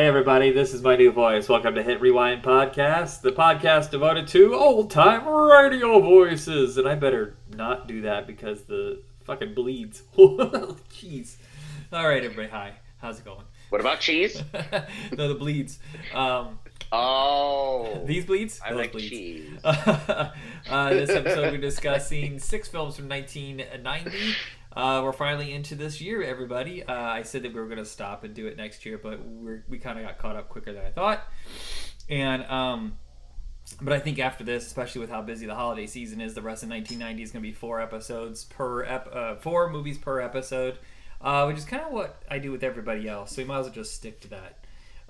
Hey everybody, this is my new voice. Welcome to Hit Rewind Podcast, the podcast devoted to old time radio voices. And I better not do that because the fucking bleeds. Jeez. All right, everybody. Hi. How's it going? What about cheese? no, the bleeds. Um, Oh, these bleeds? I Those like bleeds. cheese. uh, this episode, we're discussing six films from 1990. Uh, we're finally into this year, everybody. Uh, I said that we were going to stop and do it next year, but we're, we kind of got caught up quicker than I thought. And um, but I think after this, especially with how busy the holiday season is, the rest of 1990 is going to be four episodes per ep- uh, four movies per episode, uh, which is kind of what I do with everybody else. So we might as well just stick to that.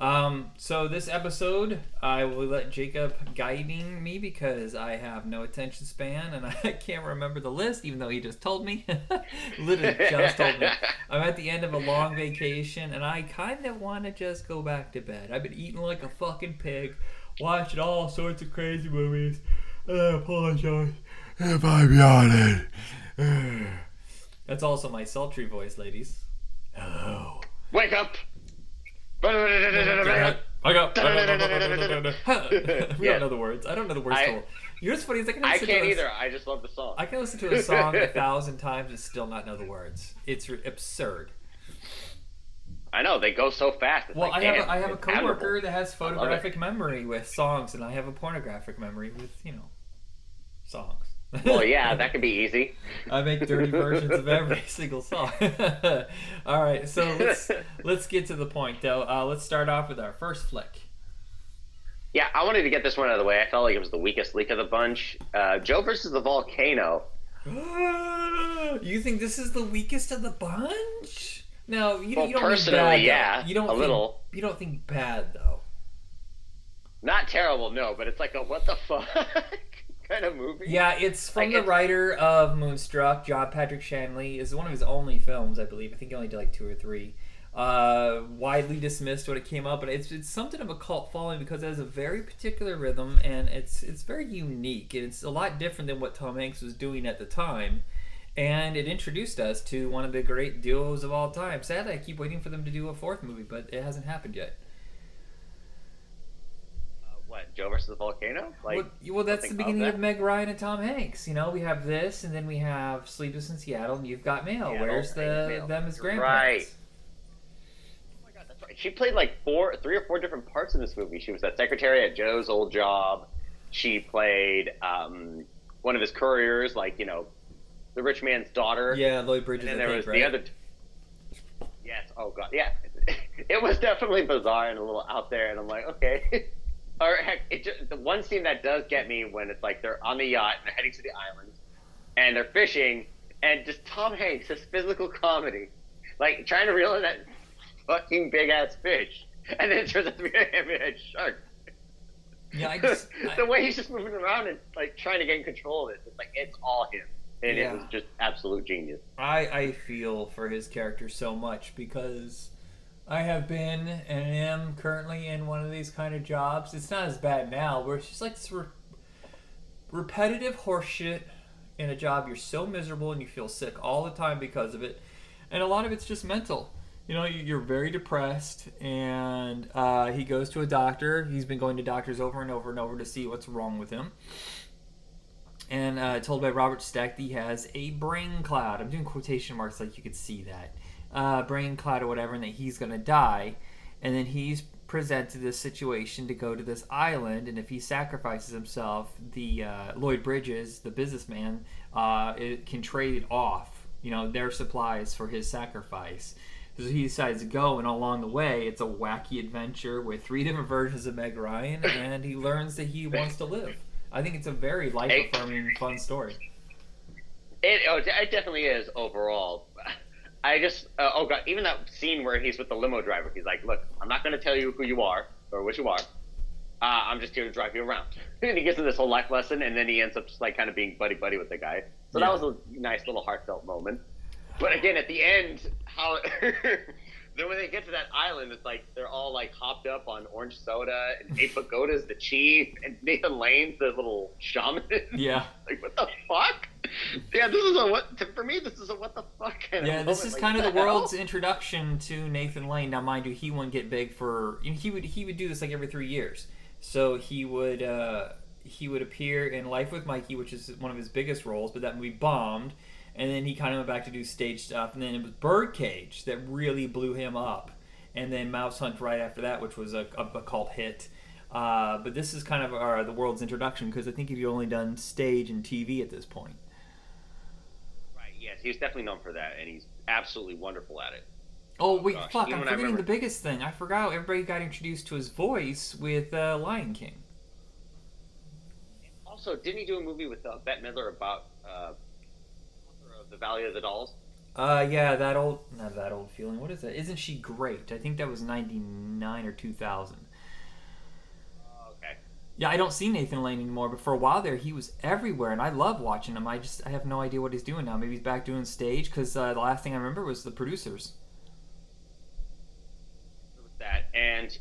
Um, so this episode, I will let Jacob guiding me because I have no attention span and I can't remember the list, even though he just told me. Literally just told me. I'm at the end of a long vacation and I kind of want to just go back to bed. I've been eating like a fucking pig, watching all sorts of crazy movies. And I apologize if I'm yawning. That's also my sultry voice, ladies. Hello. Wake up! I got. we don't know the words. I don't know the words. I- to You know what's funny is I can. I can't either. I just love the song. I can listen to a song a thousand times and still not know the words. It's r- absurd. I know they go so fast. It's Well, like, I have a, I have a coworker admirable. that has photographic memory with songs, and I have a pornographic memory with you know songs. Well, yeah, that could be easy. I make dirty versions of every single song. All right, so let's let's get to the point though. Uh, let's start off with our first flick. Yeah, I wanted to get this one out of the way. I felt like it was the weakest leak of the bunch. Uh, Joe versus the volcano. you think this is the weakest of the bunch? No, you, Well, you don't think personally, bad, though. yeah, You don't a think, little. You don't think bad though. Not terrible, no, but it's like a what the fuck kind of movie. Yeah, it's from Like, the it's- writer of Moonstruck, John Patrick Shanley. Is one of his only films, I believe. I think he only did like two or three. Uh, widely dismissed when it came out, but it's it's something of a cult following because it has a very particular rhythm and it's it's very unique. and It's a lot different than what Tom Hanks was doing at the time, and it introduced us to one of the great duos of all time. Sadly, I keep waiting for them to do a fourth movie, but it hasn't happened yet. What Joe versus the volcano? Like, well, well, that's the something beginning about of Meg Ryan and Tom Hanks. You know, we have this, and then we have Sleepless in Seattle, and you've got Mail. Seattle, Where's the Mail. them as You're grandparents? Oh my god, that's right. She played like four, three or four different parts in this movie. She was that secretary at Joe's old job. She played um, one of his couriers, like you know, the rich man's daughter. Yeah, Lloyd Bridges. and then I there think, was right? the other. Yes. Oh god. Yeah. It was definitely bizarre and a little out there, and I'm like, okay. or heck, it just, the one scene that does get me when it's like they're on the yacht and they're heading to the island, and they're fishing, and just Tom Hanks, his physical comedy, like trying to reel in that fucking big ass fish, and then it turns out to be a hammerhead shark. Yeah, I just I- the way he's just moving around and like trying to gain control of it, it's like it's all him, and Yeah. it was just absolute genius. I, I feel for his character so much because I have been and am currently in one of these kind of jobs. It's not as bad now, where it's just like this re- repetitive horseshit in a job. You're so miserable and you feel sick all the time because of it, and a lot of it's just mental. You know, you- you're very depressed, and uh, he goes to a doctor. He's been going to doctors over and over and over to see what's wrong with him and uh, told by Robert Stack that he has a brain cloud. I'm doing quotation marks like you could see that. Uh, brain cloud or whatever, and that he's going to die. And then he's presented this situation to go to this island, and if he sacrifices himself, the uh, Lloyd Bridges, the businessman, uh, it can trade off, you know, their supplies for his sacrifice. So he decides to go, and along the way, it's a wacky adventure with three different versions of Meg Ryan, and he learns that he wants to live. I think it's a very life affirming, fun story. It, oh, it definitely is overall. I just uh, oh god, even that scene where he's with the limo driver, he's like, "Look, I'm not going to tell you who you are or what you are. Uh, I'm just here to drive you around." and he gives him this whole life lesson, and then he ends up just like kind of being buddy buddy with the guy. So Yeah. that was a nice little heartfelt moment. But again, at the end, how then when they get to that island, it's like they're all like hopped up on orange soda, and Abe Vigoda's the chief, and Nathan Lane's the little shaman. Yeah. like what the fuck? yeah, this is a what for me. This is a what the fuck. Kind yeah, this is Like, kind of what the world's introduction to Nathan Lane. Now, mind you, he wouldn't get big for you know, he would he would do this like every three years. So he would uh, he would appear in Life with Mikey, which is one of his biggest roles, but that movie bombed. And then he kind of went back to do stage stuff, and then it was Birdcage that really blew him up, and then Mouse Hunt right after that, which was a, a, a cult hit. Uh, but this is kind of our, the world's introduction because I think you've only done stage and TV at this point. Right. Yes, he's definitely known for that, and he's absolutely wonderful at it. Oh wait, gosh. fuck! You know I'm forgetting the biggest thing. I forgot everybody got introduced to his voice with uh, Lion King. Also, didn't he do a movie with uh, Bette Midler about uh, the Valley of the Dolls? Uh, yeah, that old, not that old feeling. What is that? Isn't she great? I think that was '99 or 2000. Oh, okay. Yeah, I don't see Nathan Lane anymore, but for a while there, he was everywhere, and I love watching him. I just, I have no idea what he's doing now. Maybe he's back doing stage because uh, the last thing I remember was the producers. That, and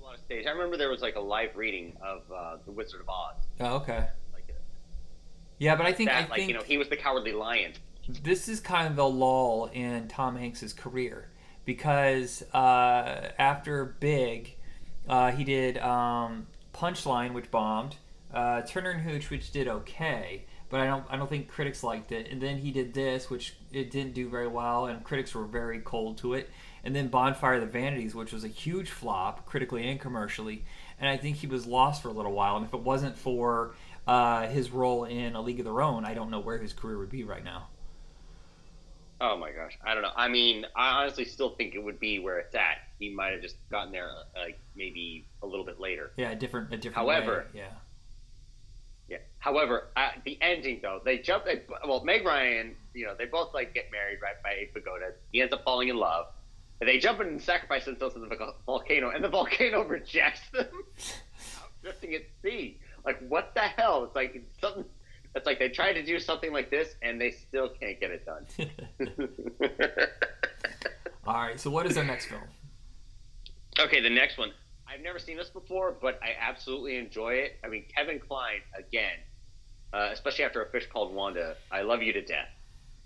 a lot of stage. I remember there was like a live reading of uh, The Wizard of Oz. Oh, okay. Yeah, but I think that, I like think you know, he was the Cowardly Lion. this is kind of the lull in Tom Hanks's career because uh, after Big, uh, he did um, Punchline, which bombed, uh, Turner and Hooch, which did okay, but I don't I don't think critics liked it. And then he did this, which it didn't do very well, and critics were very cold to it. And then Bonfire of the Vanities, which was a huge flop critically and commercially. And I think he was lost for a little while. And if it wasn't for uh, his role in A League of Their Own, I don't know where his career would be right now. Oh my gosh, I don't know. I mean, I honestly still think it would be where it's at. He might have just gotten there uh, like maybe a little bit later. Yeah, a different, a different. However- way. yeah. Yeah. However, at the ending though, they jump. They, well, Meg Ryan, you know, they both like get married right by Vigoda. He ends up falling in love. And they jump in and sacrifice themselves in the volcano, and the volcano rejects them, drifting at sea. Like what the hell? It's like something. It's like they tried to do something like this, and they still can't get it done. All right. So what is our next film? Okay, the next one. I've never seen this before, but I absolutely enjoy it. I mean, Kevin Kline again, uh, especially after a fish called Wanda. I love you to death.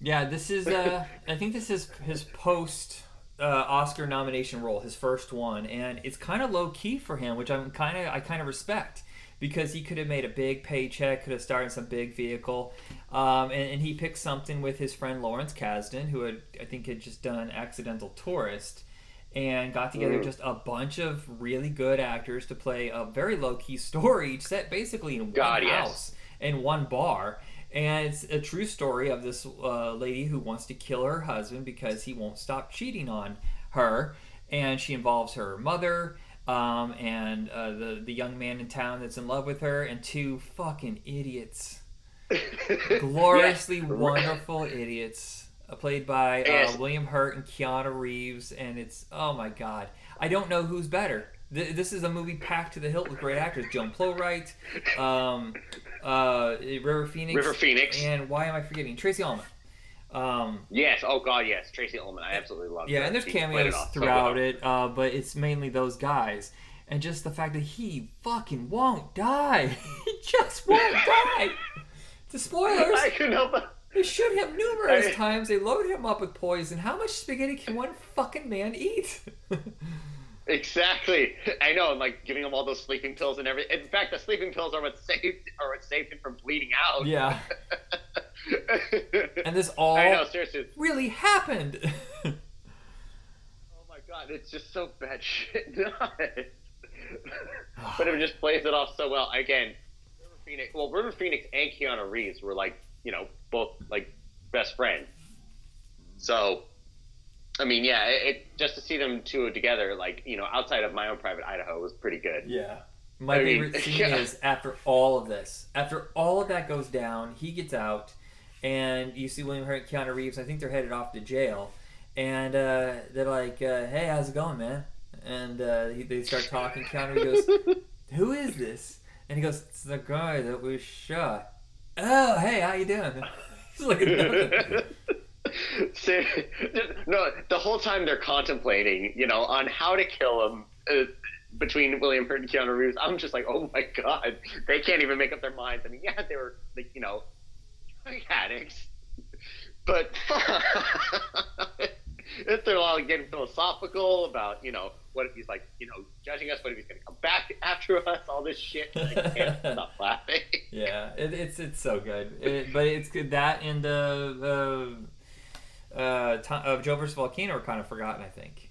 Yeah, this is. Uh, I think this is his post uh, Oscar nomination role, his first one, and it's kind of low key for him, which I'm kind of I kind of respect because he could have made a big paycheck, could have starred in some big vehicle, um, and, and he picked something with his friend Lawrence Kasdan, who had I think had just done Accidental Tourist. And got together Mm. just a bunch of really good actors to play a very low key story set basically in one yes. house in one bar. And it's a true story of this uh, lady who wants to kill her husband because he won't stop cheating on her. And she involves her mother um, and uh, the, the young man in town that's in love with her and two fucking idiots. Gloriously wonderful idiots. Uh, played by uh. William Hurt and Keanu Reeves. And it's, oh my God. I don't know who's better. Th- This is a movie packed to the hilt with great actors. Joan Plowright, um, uh, River Phoenix, River Phoenix. and why am I forgetting Tracey Ullman? Um, Yes. Oh God, yes. Tracey Ullman. I absolutely love. yeah, her. and there's She cameos so throughout well. it, uh, but it's mainly those guys, and just the fact that he fucking won't die. he just won't die. The spoilers. I couldn't help it. They shoot him numerous I- times. They load him up with poison. How much spaghetti can one fucking man eat? Exactly. I know. I'm like giving him all those sleeping pills and everything. In fact, the sleeping pills are what saved are what saved him from bleeding out. yeah, and this all I know. Seriously. really happened. Oh my god, it's just so bad shit. but it just plays it off so well. Again, River Phoenix. Well, River Phoenix and Keanu Reeves were like, you know, both like best friends. So, I mean, yeah, it, it just to see them two together, like you know, outside of my own private Idaho, was pretty good. Yeah. My I mean, favorite scene yeah. is after all of this, after all of that goes down, he gets out, and you see William Hurt and Keanu Reeves. I think they're headed off to jail, and uh, they're like, uh, "Hey, how's it going, man?" And uh, he, they start talking. Keanu goes, "Who is this?" And he goes, "It's the guy that was shot." Oh, hey, how you doing? He's like, no, the whole time they're contemplating, you know, on how to kill him uh, between William Hurt and Keanu Reeves. I'm just like, oh my god, they can't even make up their minds. I mean, yeah, they were like, you know, addicts, but if they're all getting philosophical about, you know, what if he's like, you know, judging us? What if he's gonna come back after us? All this shit. I can't stop laughing. Yeah, it, it's it's so good. It, but it's good that and uh, uh, uh, to, uh, Joe versus Volcano are kind of forgotten. I think.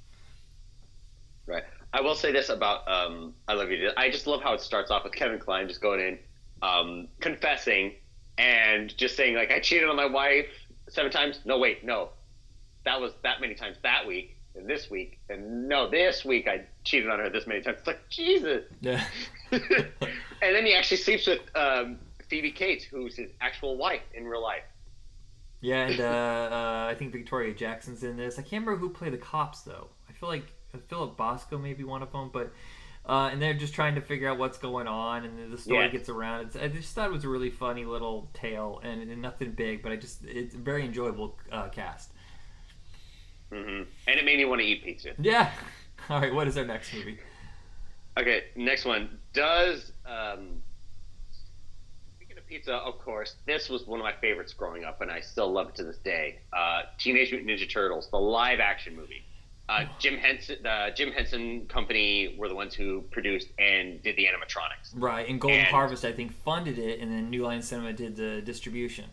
Right. I will say this about um, I Love You. I just love how it starts off with Kevin Kline just going in, um, confessing, and just saying like I cheated on my wife seven times. No, wait, no, that was that many times that week. And this week, and no, this week I cheated on her this many times. It's like Jesus. Yeah. and then he actually sleeps with um, Phoebe Cates, who's his actual wife in real life. Yeah, and uh, uh, I think Victoria Jackson's in this. I can't remember who played the cops though. I feel like Philip Bosco may be one of them, but uh, and they're just trying to figure out what's going on, and the story gets around. It's, I just thought it was a really funny little tale, and, and nothing big, but I just it's a very enjoyable uh, cast. hmm And it made me want to eat pizza. Yeah. All right, what is our next movie? Okay, next one. Does um, speaking of pizza, of course, this was one of my favorites growing up, and I still love it to this day. Uh, Teenage Mutant Ninja Turtles, the live-action movie. Uh, Jim Henson, the Jim Henson Company were the ones who produced and did the animatronics. Right, and Golden And- Harvest I think funded it, and then New Line Cinema did the distribution.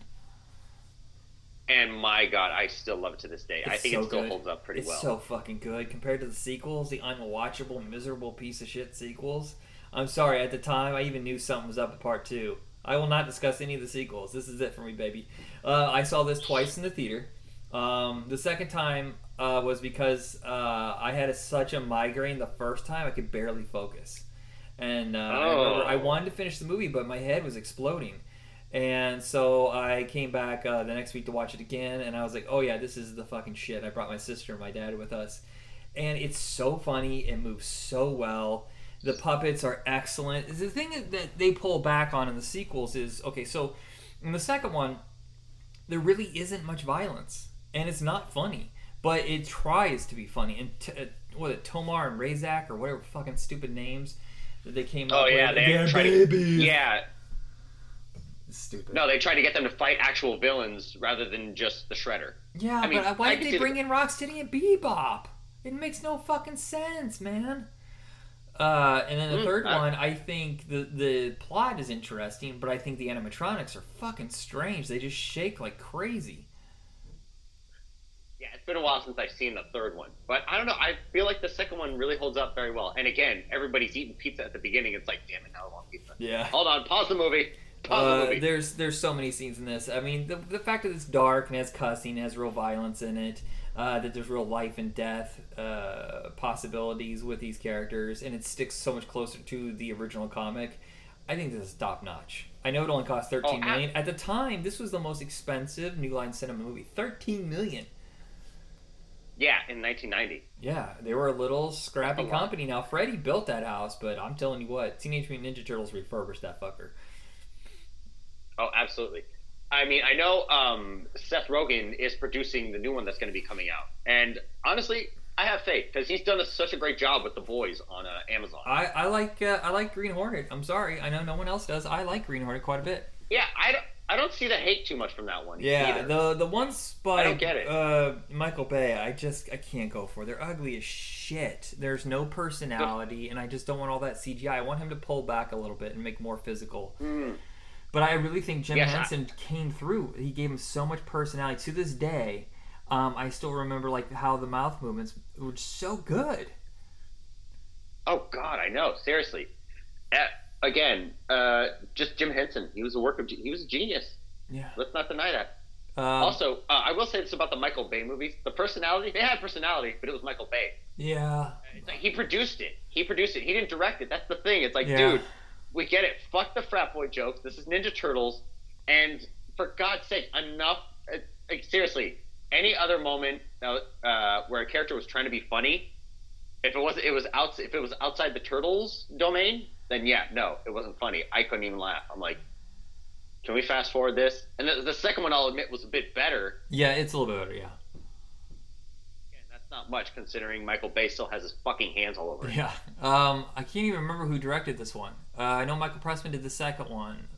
And my God, I still love it to this day. I think so it still good. holds up pretty it's well. so fucking good compared to the sequels, the unwatchable, miserable piece of shit sequels. I'm sorry, at the time I even knew something was up at part two. I will not discuss any of the sequels. This is it for me, baby. Uh, I saw this twice in the theater. Um, the second time uh, was because uh, I had a, such a migraine the first time I could barely focus, and uh, I, Oh. I wanted to finish the movie, but my head was exploding. And so I came back uh, the next week to watch it again, and I was like, "Oh yeah, this is the fucking shit." I brought my sister and my dad with us, and it's so funny. It moves so well. The puppets are excellent. The thing that they pull back on in the sequels is okay. So in the second one, there really isn't much violence, and it's not funny, but it tries to be funny. And t- uh, what it Tomar and Razak or whatever fucking stupid names that they came Oh up yeah, with. they They're try to, yeah. It's stupid. No, they tried to get them to fight actual villains rather than just the Shredder. Yeah, I mean, but why I did they bring the- in Rocksteady and Bebop? It makes no fucking sense, man. Uh, and then the Mm, third I- one, I think the the plot is interesting, but I think the animatronics are fucking strange. They just shake like crazy. Yeah, it's been a while since I've seen the third one, but I don't know. I feel like the second one really holds up very well. And again, everybody's eating pizza at the beginning. It's like, damn it, now I want pizza. Yeah. Hold on, pause the movie. Pause the Uh, movie. there's there's so many scenes in this. I mean, the, the fact that it's dark and has cussing, has real violence in it, uh, that there's real life and death uh, possibilities with these characters, and it sticks so much closer to the original comic. I think this is top notch. I know it only cost thirteen Oh, million at the time. This was the most expensive New Line Cinema movie. Thirteen million. Yeah, in 1990. Yeah, they were a little scrappy a company. Now Freddie built that house, but I'm telling you what, Teenage Mutant Ninja Turtles refurbished that fucker. Oh, absolutely. I mean, I know um, Seth Rogen is producing the new one that's going to be coming out, and honestly, I have faith because he's done a, such a great job with the boys on uh, Amazon. I, I like uh, I like Green Hornet. I'm sorry, I know no one else does. I like Green Hornet quite a bit. yeah, I don't, I don't see the hate too much from that one. Yeah, either. the the ones by I don't get it. Uh, Michael Bay, I just I can't go for. They're ugly as shit. There's no personality, and I just don't want all that CGI. I want him to pull back a little bit and make more physical. Mm. But I really think Jim Yes, I- Henson came through. He gave him so much personality. To this day, um, I still remember like how the mouth movements were so good. Oh God, I know. Seriously. Again, uh, just Jim Henson. He was a work of. He was a genius. Yeah. Let's not deny that. Um, also, uh, I will say this about the Michael Bay movies: the personality. They had personality, but it was Michael Bay. yeah. It's like he produced it. He produced it. He didn't direct it. That's the thing. It's like, Yeah. dude, we get it. Fuck the frat boy jokes. This is Ninja Turtles, and for God's sake, enough. uh, Like seriously, any other moment uh, where a character was trying to be funny, if it was it was out if it was outside the Turtles domain, then yeah, no, it wasn't funny. I couldn't even laugh. I'm like, can we fast forward this? And the, the second one, I'll admit, was a bit better. Yeah, it's a little bit better. Yeah. Again, that's not much considering Michael Bay still has his fucking hands all over it. Yeah. Um, I can't even remember who directed this one. Uh, I know Michael Pressman did the second one.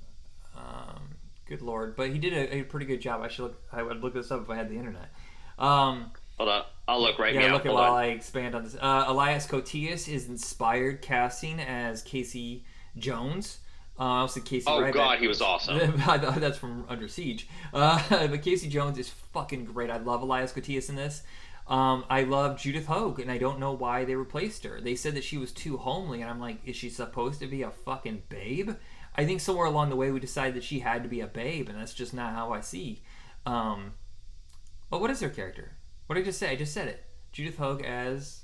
Um, Good lord! But he did a, a pretty good job. I should look. I would look this up if I had the internet. Um, Hold on, I'll look right yeah, now. look at while on. I expand on this. Uh, Elias Koteas is inspired casting as Casey Jones. Uh, also Casey. Oh Ryback. God, he was awesome. That's from Under Siege. Uh, but Casey Jones is fucking great. I love Elias Koteas in this. Um, I love Judith Hoag, and I don't know why they replaced her. They said that she was too homely, and I'm like, is she supposed to be a fucking babe? I think somewhere along the way we decided that she had to be a babe, and that's just not how I see. Um, but what is her character? What did I just say? I just said it. Judith Hoag as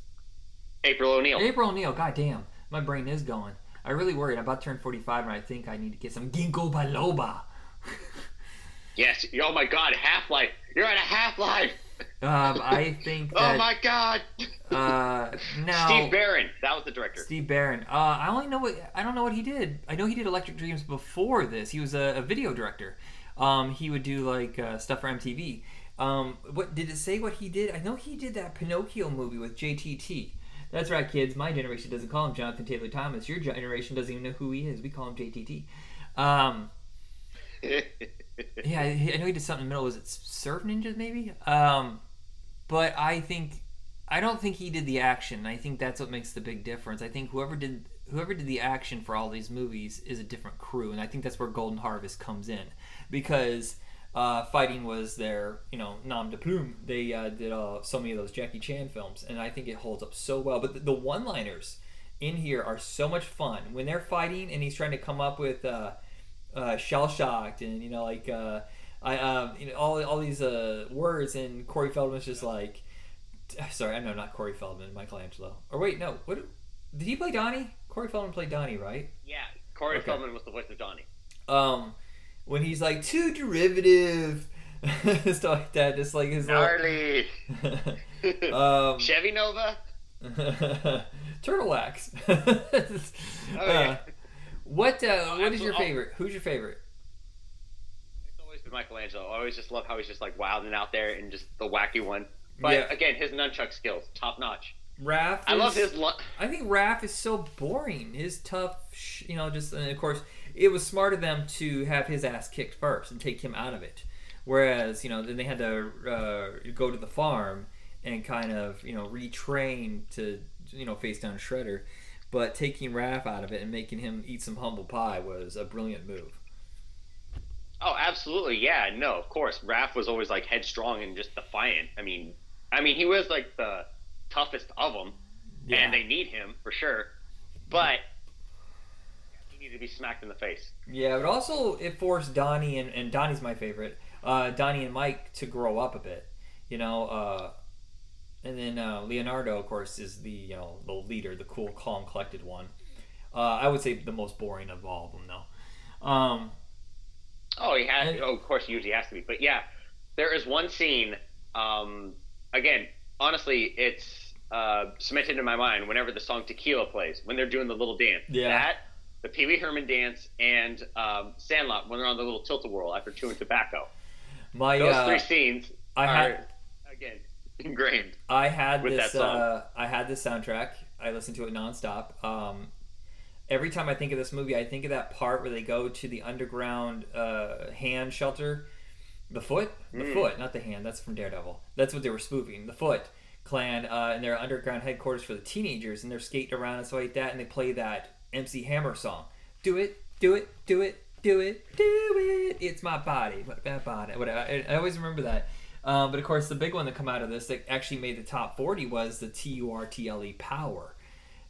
April O'Neil. April O'Neil. God damn, my brain is going. I really worried. I'm about to turn 45, and I think I need to get some ginkgo biloba. Yes. Oh my God, Half Life. You're at a Half Life. Um, I think Oh my God. uh, now Steve Barron. That was the director. Steve Barron. Uh, I only know what I don't know what he did. I know he did Electric Dreams before this. He was a, a video director. Um, he would do like uh, stuff for MTV. Um, what did it say? What he did? I know he did that Pinocchio movie with JTT. That's right, kids. My generation doesn't call him Jonathan Taylor Thomas. Your generation doesn't even know who he is. We call him JTT. Um, yeah, I I know he did something in the middle. Was it Surf Ninjas maybe? Um, but I think I don't think he did the action. I think that's what makes the big difference. I think whoever did whoever did the action for all these movies is a different crew, and I think that's where Golden Harvest comes in because uh, fighting was their you know nom de plume. They uh, did uh, so many of those Jackie Chan films, and I think it holds up so well. But the, the one-liners in here are so much fun when they're fighting, and he's trying to come up with. Uh, uh, shell shocked and you know like uh, I um, you know all, all these uh, words and Corey Feldman's just like sorry I know not Corey Feldman Michelangelo or wait no what did he play Donnie Corey Feldman played Donnie right yeah. Corey Okay. Feldman was the voice of Donnie. um when he's like too derivative stuff like that just like his Gnarly. um Chevy Nova. turtle wax Oh, yeah. Uh, what uh, what is your favorite who's your favorite It's always been Michelangelo. I always just love how he's just like wilding out there and just the wacky one. But Yeah. again, his nunchuck skills, top notch. Raph I love his. Lo- I think Raph is so boring. His tough, sh- you know, just and of course it was smart of them to have his ass kicked first and take him out of it. Whereas you know then they had to uh, go to the farm and kind of you know retrain to you know face down Shredder. But taking Raph out of it and making him eat some humble pie was a brilliant move. oh, absolutely. Yeah. No, of course. Raph was always like headstrong and just defiant. I mean, I mean, he was like the toughest of them, Yeah. and they need him for sure. But needed to be smacked in the face. Yeah, but also it forced Donnie and, and Donnie's my favorite. Uh, Donnie and Mike to grow up a bit, you know. Uh, and then uh, Leonardo, of course, is the you know the leader, the cool, calm, collected one. Uh, I would say the most boring of all of them, though. Um, Oh, he has. And- oh, of course, he usually has to be. But yeah, there is one scene. Um, again, honestly, it's uh, cemented in my mind whenever the song Tequila plays when they're doing the little dance. Yeah. That, the Pee Wee Herman dance, and um, Sandlot when they're on the little tilt a whirl after chewing tobacco. my Those uh, three scenes I are had again ingrained. I had this uh, I had this soundtrack. I listened to it nonstop. Um, every time I think of this movie, I think of that part where they go to the underground uh, hand shelter. The foot, the Mm. foot, not the hand. That's from Daredevil. That's what they were spoofing. The foot clan uh, and their underground headquarters for the teenagers, and they're skating around and stuff like that, and they play that MC Hammer song. Do it, do it, do it, do it, do it. It's my body, what that body, whatever. I, I always remember that. Um, but of course, the big one that come out of this that actually made the top 40 was the T U R T L E Power,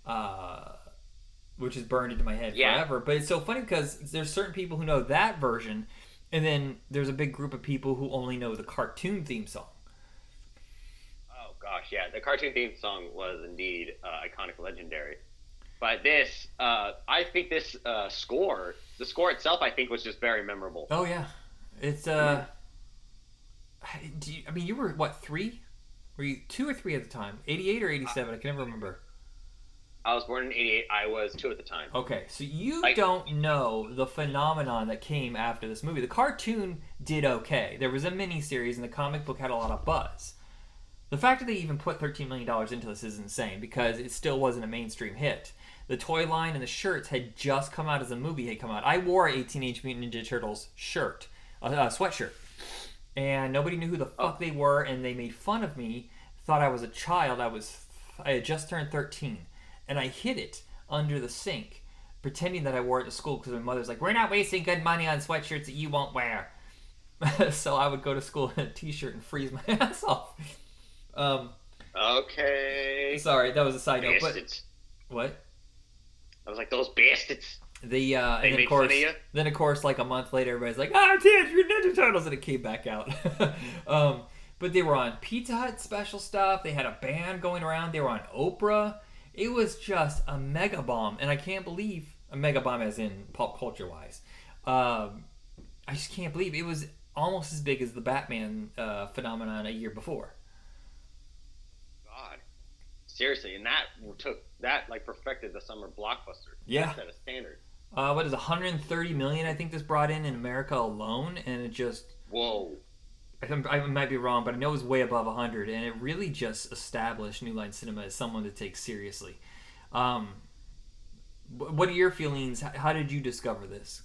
uh, which is burned into my head Yeah. forever. But it's so funny because there's certain people who know that version, and then there's a big group of people who only know the cartoon theme song. Oh gosh, yeah, the cartoon theme song was indeed uh, iconic, legendary. But this, uh, I think this uh, score, the score itself, I think was just very memorable. Oh yeah, it's uh. Do you, I mean, you were what three? Were you two or three at the time? Eighty-eight or eighty-seven? I can never remember. I was born in '88. I was two at the time. Okay, so you I- don't know the phenomenon that came after this movie. The cartoon did okay. There was a miniseries, and the comic book had a lot of buzz. The fact that they even put $13 million into this is insane because it still wasn't a mainstream hit. The toy line and the shirts had just come out as the movie had come out. I wore a Teenage Mutant Ninja Turtles shirt a, a sweatshirt, and nobody knew who the fuck they were, and they made fun of me. Thought I was a child. I was I had just turned 13, and I hid it under the sink, pretending that I wore it to school because my mother's like, "We're not wasting good money on sweatshirts that you won't wear." so I would go to school in a t-shirt and freeze my ass off. Um, Okay. sorry, that was a side note. But what? I was like, those bastards. The uh, They and of course, of then of course, like a month later, everybody's like, "Ah, Teenage Mutant Ninja Turtles," and it came back out. um, but they were on Pizza Hut special stuff. They had a band going around. They were on Oprah. It was just a mega bomb, and I can't believe a mega bomb as in pop culture wise. Um, I just can't believe it was almost as big as the Batman uh, phenomenon a year before. God. Seriously, and that took that like perfected the summer blockbuster. Yeah. Set a standard. Uh, what is 130 million? I think this brought in in America alone, and it just Whoa. I, I might be wrong, but I know it was way above 100, and it really just established New Line Cinema as someone to take seriously. Um, what are your feelings? How did you discover this?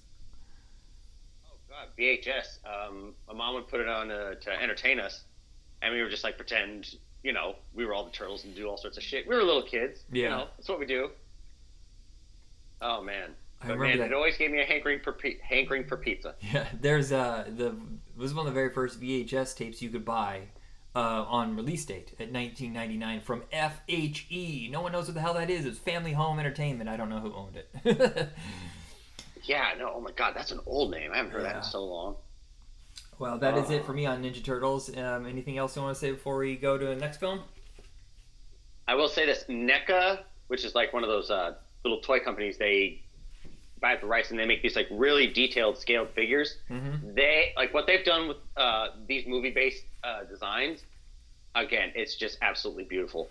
Oh God, VHS. Um, my mom would put it on uh, to entertain us, and we were just like pretend, you know, we were all the turtles and do all sorts of shit. We were little kids. Yeah. You know, that's what we do. Oh man. I But remember man, that. it always gave me a hankering for hankering for pizza. Yeah, there's uh the it was one of the very first VHS tapes you could buy uh, on release date at 1999 from FHE. No one knows what the hell that is. It's Family Home Entertainment. I don't know who owned it. Yeah. No. Oh my God, that's an old name. I haven't heard that in so long. Well, that is it for me on Ninja Turtles. Um, anything else you want to say before we go to the next film? I will say this: NECA, which is like one of those uh, little toy companies, they buy up the rights and they make these like really detailed, scaled figures. Mhm. They like what they've done with uh, these movie-based uh, designs. Again, it's just absolutely beautiful.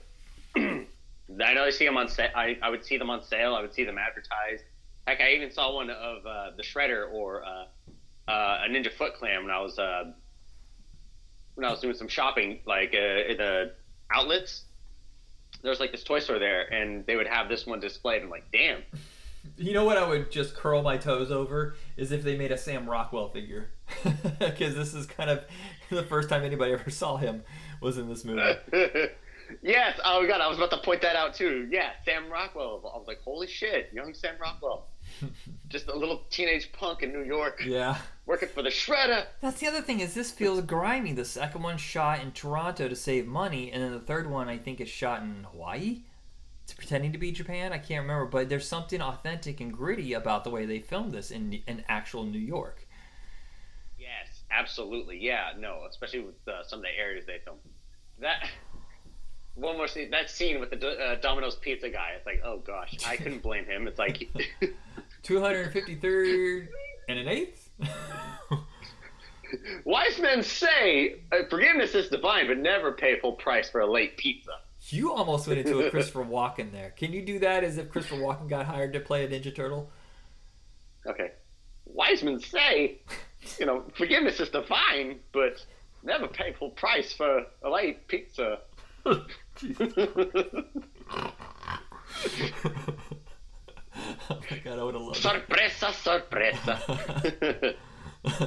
I know I see them on set. I, I would see them on sale. I would see them advertised. Heck, I even saw one of uh, the Shredder or uh, a Ninja Foot Clan when I was uh, when I was doing some shopping, like uh, in the outlets there was like this toy store there, and they would have this one displayed. I'm like, damn. You know what I would just curl my toes over is if they made a Sam Rockwell figure, because this is kind of the first time anybody ever saw him was in this movie. yes. Oh my god, I was about to point that out too. Yeah, Sam Rockwell. I was like, holy shit, young Sam Rockwell. Just a little teenage punk in New York, yeah, working for the Shredder. that's the other thing is this feels grimy. The second one shot in Toronto to save money, and then the third one I think is shot in Hawaii. It's pretending to be Japan. I can't remember, but there's something authentic and gritty about the way they filmed this in in actual New York. Yes, absolutely. Yeah, no, especially with uh, some of the areas they filmed. That one more scene. That scene with the uh, Domino's pizza guy. It's like, oh gosh, I couldn't blame him. It's like. 253rd and an eighth. Wise men say uh, forgiveness is divine, but never pay full price for a late pizza. You almost went into a Christopher Walken there. Can you do that as if Christopher Walken got hired to play a Ninja Turtle? Okay. Wise men say, you know, forgiveness is divine, but never pay full price for a late pizza. Oh my god, I would have loved sorpresa, sorpresa.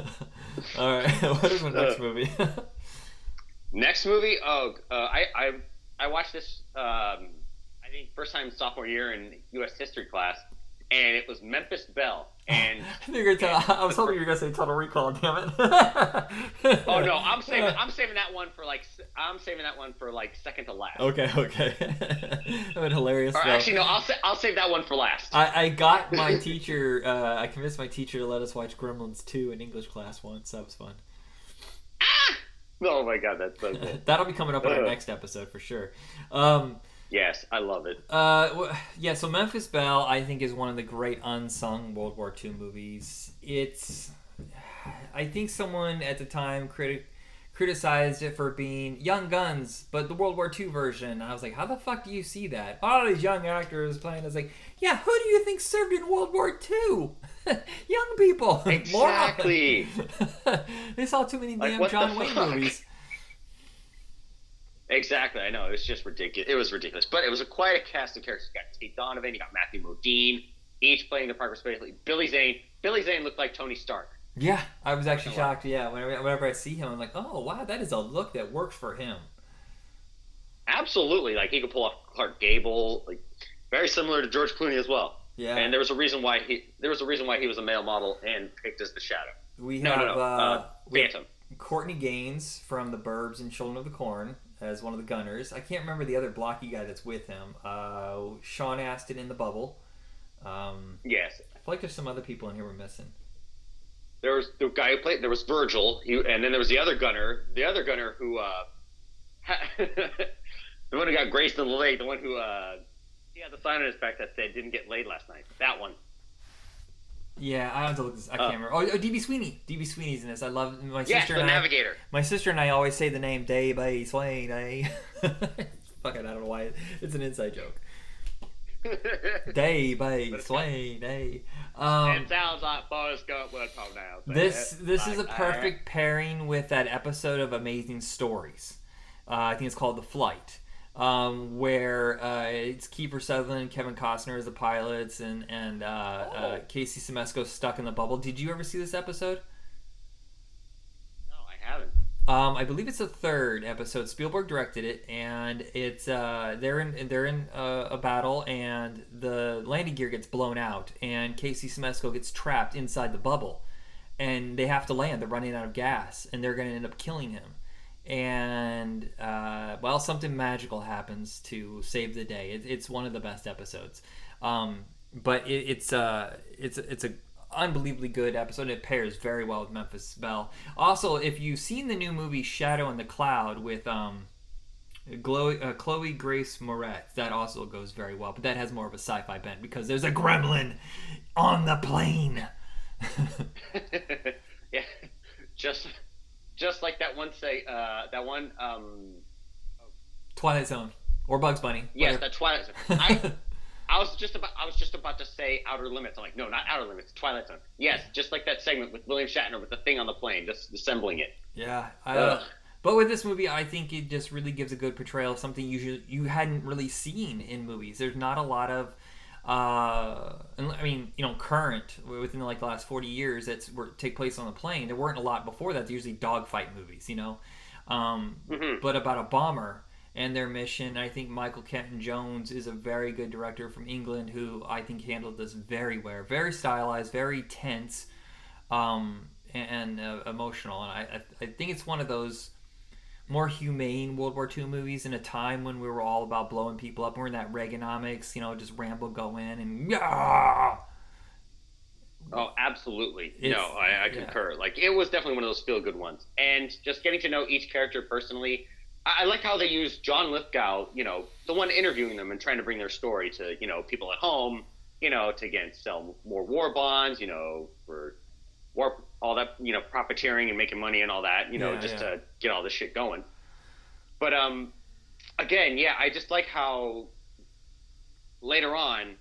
All right, what is my next movie? Next movie, oh, uh, I, I I watched this. Um, I think first time sophomore year in U.S. history class, and it was Memphis Belle. And I, think you're gonna tell, I was hoping you were gonna say Total Recall. Damn it! oh no, I'm saving I'm saving that one for like I'm saving that one for like second to last. Okay, okay. that would hilarious. Or actually, no, I'll sa- I'll save that one for last. I, I got my teacher. Uh, I convinced my teacher to let us watch Gremlins 2 in English class once. That was fun. ah! Oh my god, that's so good. That'll be coming up in our next episode for sure. Um, yes, I love it. Uh, yeah. So Memphis Belle, I think, is one of the great unsung World War II movies. It's, I think, someone at the time criti- criticized it for being Young Guns, but the World War II version. I was like, how the fuck do you see that? All these young actors playing. I was like, yeah, who do you think served in World War II? young people. Exactly. They saw too many Like, damn John Wayne fuck? movies. Exactly, I know. It was just ridiculous. It was ridiculous. But it was a quite a cast of characters. You got Tate Donovan, you got Matthew Modine, each playing the part respectively. Billy Zane. Billy Zane looked like Tony Stark. Yeah, I was actually shocked. Yeah, whenever, whenever I see him, I'm like, oh wow, that is a look that works for him. Absolutely, like he could pull off Clark Gable, like very similar to George Clooney as well. Yeah, and there was a reason why he there was a reason why he was a male model and picked as the Shadow. We have no, no, uh, uh, we have Phantom. Courtney Gaines from The Burbs and Children of the Corn as one of the gunners. I can't remember the other blocky guy that's with him. Uh, Sean Astin in The Bubble. Um, Yes, I feel like there's some other people in here we're missing. there was the guy who played. There was Virgil, he, and then there was the other gunner. The other gunner who, uh, the one who got graced in the leg. The one who, uh, he had the sign on his back that said "didn't get laid last night." That one. Yeah, I have to look this. I can't Uh, remember. Oh, oh, DB Sweeney. DB Sweeney's in this. I love my Yes, sister the and I. Navigator. My sister and I always say the name Day by Sweeney. Fucking, I don't know why. It's an inside joke. Day it's Sweeney. Um, it sounds like Forrest Gump would say This it this is a like perfect pairing with that episode of Amazing Stories. Uh, I think it's called The Flight, um, where uh, it's Kiefer Sutherland Kevin Costner as the pilots, and and uh, uh, Oh. Casey Siemaszko stuck in the bubble. Did you ever see this episode? No, I haven't. Um, I believe it's the third episode. Spielberg directed it, and it's uh, they're in they're in uh, a battle, and the landing gear gets blown out, and Casey Siemaszko gets trapped inside the bubble, and they have to land. They're running out of gas, and they're going to end up killing him. And uh, well, something magical happens to save the day. It, it's one of the best episodes, um, but it, it's uh, it's it's a unbelievably good episode. It pairs very well with Memphis Belle. Also, if you've seen the new movie Shadow in the Cloud with um, Chloe, uh, Chloe Grace Moretz, that also goes very well. But that has more of a sci-fi bent because there's a gremlin on the plane. yeah, just just like that one say uh, that one um, Twilight Zone or Bugs Bunny. yes whatever. that Twilight Zone. I I was just about I was just about to say Outer Limits. I'm like no, not Outer Limits, Twilight Zone. Yes, just like that segment with William Shatner with the thing on the plane, just assembling it. Yeah, I, Ugh. but with this movie, I think it just really gives a good portrayal of something you should, you hadn't really seen in movies. There's not a lot of, uh, and I mean, you know, current within like the last 40 years that's were, take place on the plane. There weren't a lot before that. They're usually dogfight movies, you know, um, Mhm. but about a bomber and their mission. I think Michael Caton-Jones is a very good director from England who I think handled this very well, very stylized, very tense um, and uh, emotional. And I, I think it's one of those more humane World War II movies in a time when we were all about blowing people up. We're in that Reaganomics, you know, just ramble go in and yeah. Oh, absolutely. It's- no, I, I yeah. concur. Like it was definitely one of those feel good ones, and just getting to know each character personally. I, I like how they use John Lithgow, you know, the one interviewing them and trying to bring their story to you know people at home, you know, to again sell more war bonds, you know, for war all that you know profiteering and making money and all that, you know, Yeah, just yeah. to get all this shit going. But um, again, yeah, I just like how later on.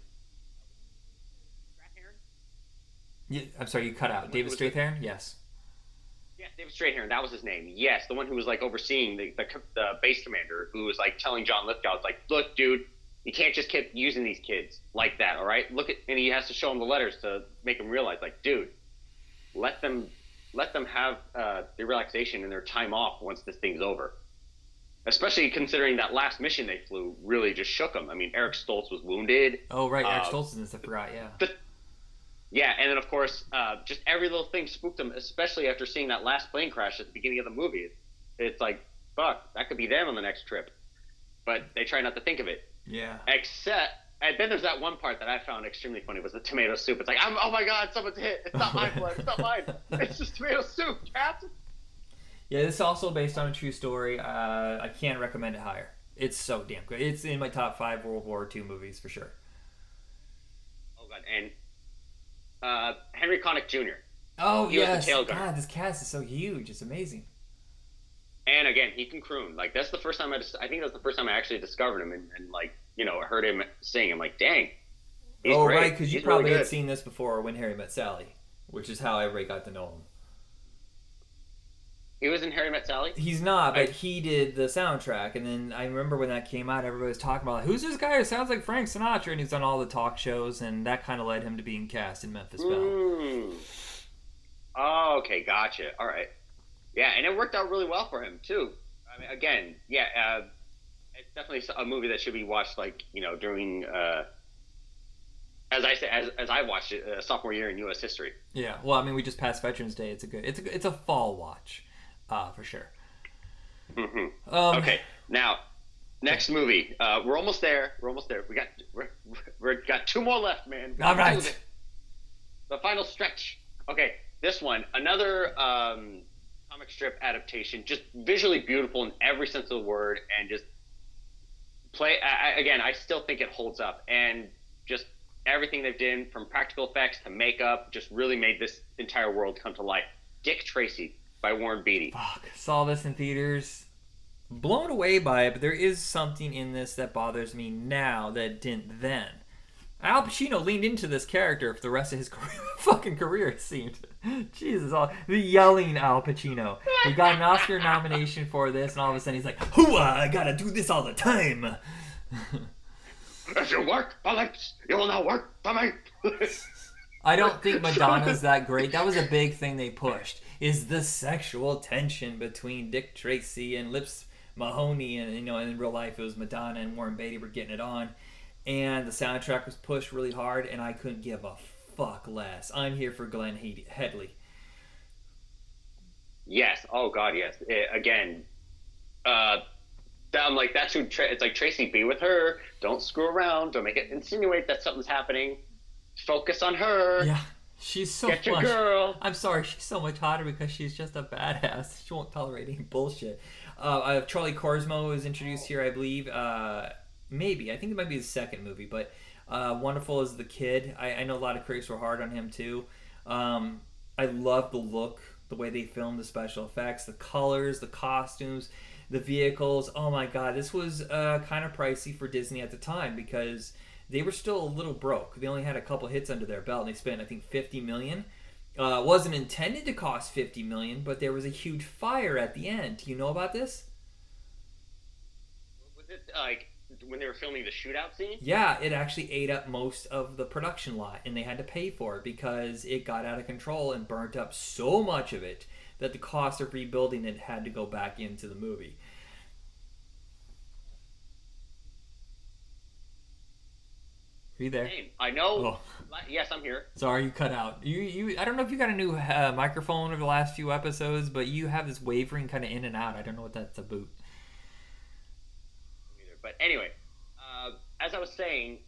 yeah. I'm sorry, you cut out. David was? Strathairn? Yes. Yeah, David Strathairn, that was his name. Yes, the one who was like overseeing the, the, the base commander, who was like telling John Lithgow, it's like, look, dude, you can't just keep using these kids like that, all right? Look at, and he has to show him the letters to make him realize, like, dude, let them, let them have uh, their relaxation and their time off once this thing's over. Especially considering that last mission they flew really just shook them. I mean, Eric Stoltz was wounded. Oh, right. Eric Uh, Stoltz is. I forgot. Yeah. The, yeah, and then of course, uh, just every little thing spooked them, especially after seeing that last plane crash at the beginning of the movie. It's like, fuck, that could be them on the next trip. But they try not to think of it. Yeah. Except, and then there's that one part that I found extremely funny was the tomato soup. It's like, I'm, oh my god, someone's hit. It's not my blood. It's not mine. It's just tomato soup, Captain. Yeah, this is also based on a true story. Uh, I can't recommend it higher. It's so damn good. It's in my top five World War II movies for sure. Oh god, and uh, Harry Connick Jr. Oh He yes. God, this cast is so huge. It's amazing. And again, he can croon. Like that's the first time I, dis- I think that's the first time I actually discovered him and, and like you know heard him sing. I'm like, dang. Oh great. right, because you He's probably really had seen this before when Harry Met Sally, which is how everybody got to know him. He was in Harry Met Sally. He's not, but I- he did the soundtrack, and then I remember when that came out, everybody was talking about who's this guy who sounds like Frank Sinatra, and he's on all the talk shows, and that kind of led him to being cast in Memphis Belle. Mm. Oh, okay, gotcha. All right. Yeah, and it worked out really well for him too. I mean, again, yeah, uh, it's definitely a movie that should be watched like you know during. Uh, as I say, as, as I watched it, uh, sophomore year in U.S. history. Yeah, well, I mean, we just passed Veterans Day. It's a good, it's a, it's a fall watch, uh, for sure. Mm-hmm. Um, okay, now next movie. Uh, we're almost there. We're almost there. We got we're, we're got two more left, man. All right. The final stretch. Okay, this one, another um, comic strip adaptation, just visually beautiful in every sense of the word, and just play. I, again, I still think it holds up, and just everything they've done from practical effects to makeup just really made this entire world come to life. Dick Tracy by Warren Beatty. Fuck, saw this in theaters. Blown away by it, but there is something in this that bothers me now that didn't then. Al Pacino leaned into this character for the rest of his career, fucking career, it seemed. Jesus, all the yelling Al Pacino. He got an Oscar nomination for this, and all of a sudden he's like, "Hooah! I gotta do this all the time." If you work for lips, you will not work for me. I don't think Madonna's that great. That was a big thing they pushed. Is the sexual tension between Dick Tracy and Lips Mahoney, and you know, in real life it was Madonna and Warren Beatty were getting it on, and the soundtrack was pushed really hard, and I couldn't give a fuck less. I'm here for Glenne Headly. Yes. Oh God, yes. It, again, uh, I'm like, that's who. Tra- it's like Tracy, be with her. Don't screw around. Don't make it insinuate that something's happening. Focus on her. Yeah, she's so Get your girl. I'm sorry, she's so much hotter because she's just a badass. She won't tolerate any bullshit. Uh, I have Charlie Korsmo is introduced here, I believe. Uh, maybe I think it might be his second movie, but uh, wonderful as the kid. I, I, know a lot of critics were hard on him too. Um, I love the look, the way they filmed the special effects, the colors, the costumes the vehicles. Oh my god, this was uh, kind of pricey for Disney at the time because they were still a little broke. They only had a couple hits under their belt, and they spent I think 50 million. Uh, wasn't intended to cost 50 million, but there was a huge fire at the end. Do you know about this? Was it like when they were filming the shootout scene? Yeah, it actually ate up most of the production lot, and they had to pay for it because it got out of control and burnt up so much of it that the cost of rebuilding it had to go back into the movie. Are you there? I know. Oh. Yes, I'm here. Sorry, you cut out. You, you. I don't know if you got a new uh, microphone over the last few episodes, but you have this wavering kind of in and out. I don't know what that's about. Anyway, uh, as I was saying,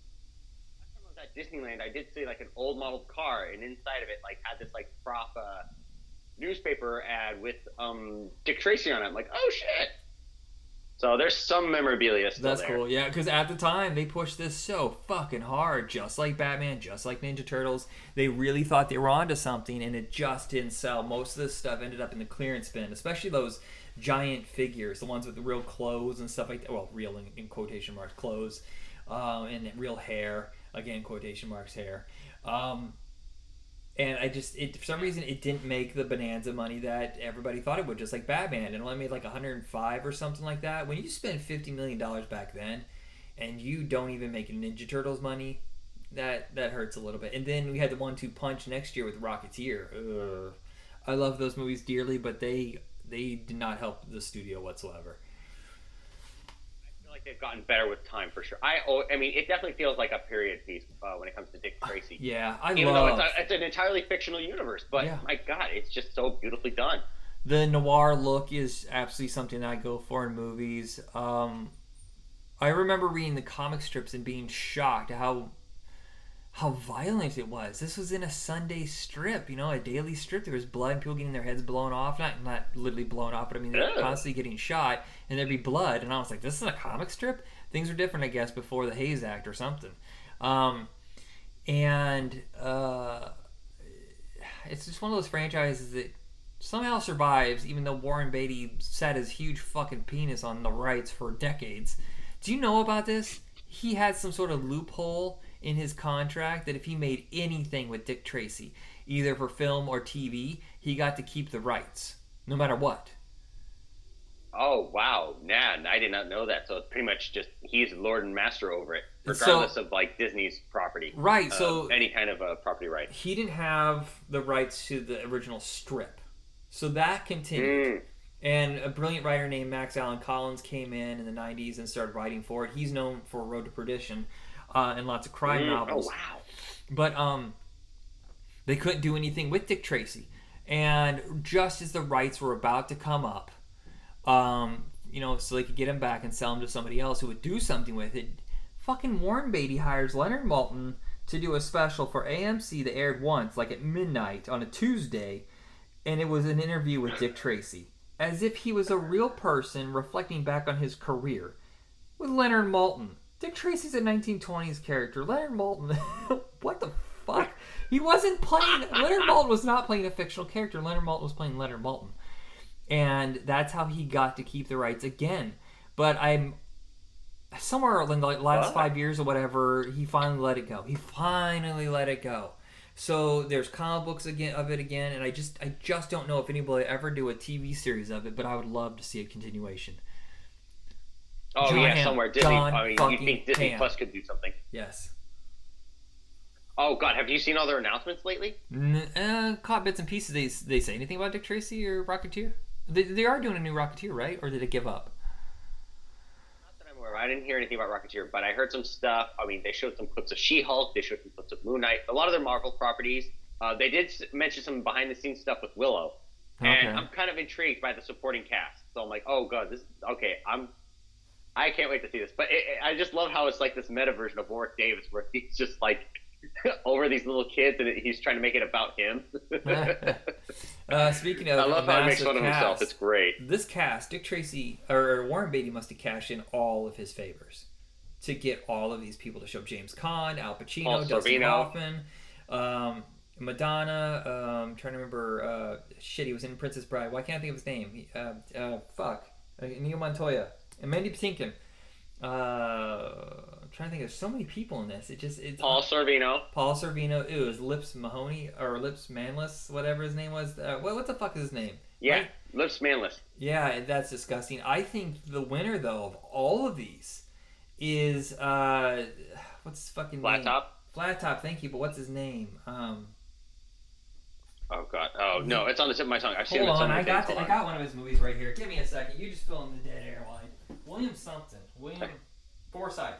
last time I was at Disneyland, I did see like an old model car, and inside of it like had this like prop uh, newspaper ad with um, Dick Tracy on it. I'm like, oh shit. So there's some memorabilia still That's there. cool, yeah. Because at the time they pushed this so fucking hard, just like Batman, just like Ninja Turtles. They really thought they were onto something, and it just didn't sell. Most of this stuff ended up in the clearance bin, especially those giant figures, the ones with the real clothes and stuff like that. Well, real in, in quotation marks clothes, um, and real hair. Again, quotation marks hair. Um, and I just it for some reason it didn't make the bonanza money that everybody thought it would, just like Batman. It only made like 105 or something like that. When you spend 50 million dollars back then, and you don't even make Ninja Turtles money, that that hurts a little bit. And then we had the one-two punch next year with Rocketeer. Ugh. I love those movies dearly, but they they did not help the studio whatsoever I feel like they've gotten better with time for sure. I I mean, it definitely feels like a period piece uh, when it comes to Dick Tracy. Yeah, I Even love. though it's, a, it's an entirely fictional universe, but yeah. my God, it's just so beautifully done. The noir look is absolutely something that I go for in movies. Um, I remember reading the comic strips and being shocked how how violent it was. This was in a Sunday strip, you know, a daily strip. There was blood and people getting their heads blown off. Not not literally blown off, but I mean they're constantly getting shot and there'd be blood. And I was like, this is a comic strip? Things were different, I guess, before the Hays Act or something. Um, and uh, it's just one of those franchises that somehow survives, even though Warren Beatty sat his huge fucking penis on the rights for decades. Do you know about this? He had some sort of loophole in his contract that if he made anything with Dick Tracy, either for film or TV, he got to keep the rights, no matter what. Oh wow, nah, I did not know that. So it's pretty much just he's lord and master over it, regardless so, of like Disney's property. Right. so any kind of a property right. He didn't have the rights to the original strip, so that continued. Mm. And a brilliant writer named Max Allan Collins came in in the '90s and started writing for it. He's known for Road to Perdition uh, and lots of crime mm. novels. Oh wow! But um, they couldn't do anything with Dick Tracy. And just as the rights were about to come up, um, you know, so they could get him back and sell him to somebody else who would do something with it, fucking Warren Beatty hires Leonard Maltin to do a special for AMC that aired once, like at midnight on a Tuesday, and it was an interview with Dick Tracy, as if he was a real person reflecting back on his career with Leonard Maltin. Dick Tracy's a 1920s character. Leonard Maltin, what the fuck? He wasn't playing. Leonard Maltin was not playing a fictional character. Leonard Maltin was playing Leonard Maltin, and that's how he got to keep the rights again. But I'm somewhere in the last five years or whatever, he finally let it go. He finally let it go. So there's comic books again of it again, and I just I just don't know if anybody ever do a TV series of it, but I would love to see a continuation. Oh John yeah, Hamm, somewhere Disney. John I mean, you think Disney Hamm. Plus could do something? Yes. Oh God, have you seen all their announcements lately? N- uh, caught bits and pieces. They they say anything about Dick Tracy or Rocketeer? They, they are doing a new Rocketeer, right? Or did it give up? Not that I'm aware. I didn't hear anything about Rocketeer, but I heard some stuff. I mean, they showed some clips of She-Hulk. They showed some clips of Moon Knight. A lot of their Marvel properties. Uh, they did mention some behind-the-scenes stuff with Willow, okay. and I'm kind of intrigued by the supporting cast. So I'm like, oh God, this okay. I'm I can't wait to see this. But it, I just love how it's like this meta version of Warwick Davis, where he's just like over these little kids, and he's trying to make it about him. uh, speaking of, I love how he makes fun cast, of himself. It's great. This cast, Dick Tracy or Warren Beatty, must have cashed in all of his favors to get all of these people to show up. James Caan, Al Pacino, Paul Dustin Hoffman, um, Madonna. Um, trying to remember. Uh, shit, he was in Princess Bride. Why can't I think of his name? Uh, uh, fuck. Uh, Neil Montoya and Mandy Patinkin. Uh, I'm trying to think. There's so many people in this. It just it's Paul Sorvino. Paul Sorvino. It was Lips Mahoney or Lips Manlis, whatever his name was. Uh, what what the fuck is his name? Yeah, right? Lips Manlis. Yeah, that's disgusting. I think the winner though of all of these is uh, what's his fucking Flat name? Top. Flat Top. Thank you, but what's his name? Um. Oh God! Oh no! It's on the tip of my tongue. I've seen Hold on, I got the, I got one of his movies right here. Give me a second. You just fill in the dead air. William something. William Forsythe.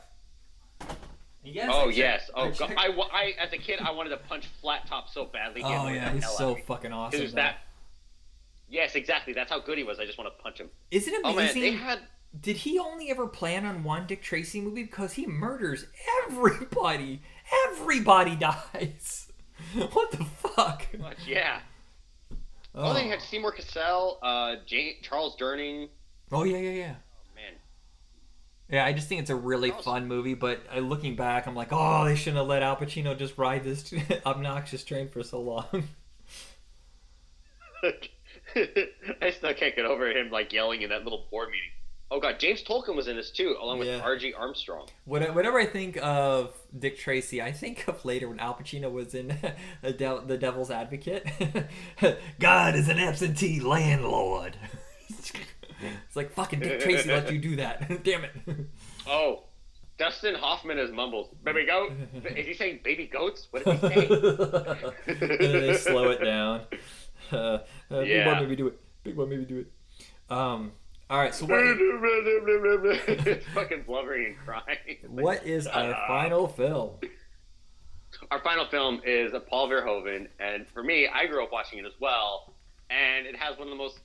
Yes, oh yes. Oh God. I, I, as a kid, I wanted to punch Flat Top so badly. Oh yeah, he's so fucking awesome. Is that? Yes, exactly. That's how good he was. I just want to punch him. Is it amazing? Oh, man, they had. Did he only ever plan on one Dick Tracy movie? Because he murders everybody. Everybody dies. What the fuck? Much, yeah. Oh. oh, then you had Seymour Cassel, uh, Charles Durning. Oh yeah, yeah, yeah. Yeah, I just think it's a really fun movie, but uh, looking back, I'm like, oh, they shouldn't have let Al Pacino just ride this obnoxious train for so long. I still can't get over him like yelling in that little board meeting. Oh god, James Tolkan was in this too, along with yeah. R.G. Armstrong. Whenever I think of Dick Tracy, I think of later when Al Pacino was in The, the Devil's Advocate. God is an absentee landlord. It's like fucking Dick Tracy let you do that. Damn it. Oh, Dustin Hoffman is mumbles. Baby goat? Is he saying baby goats? What is he saying? they slow it down. Uh, uh, yeah. Big one, maybe do it. Big one, maybe do it. Um, all right, so what? fucking blubbering and crying. what is our uh, final film? Our final film is a Paul Verhoeven, and for me, I grew up watching it as well, and it has one of the most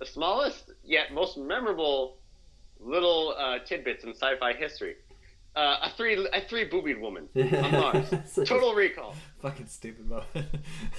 the smallest yet most memorable little uh, tidbits in sci-fi history. Uh, a three a three boobied woman on Mars. Total Recall. Fucking stupid moment.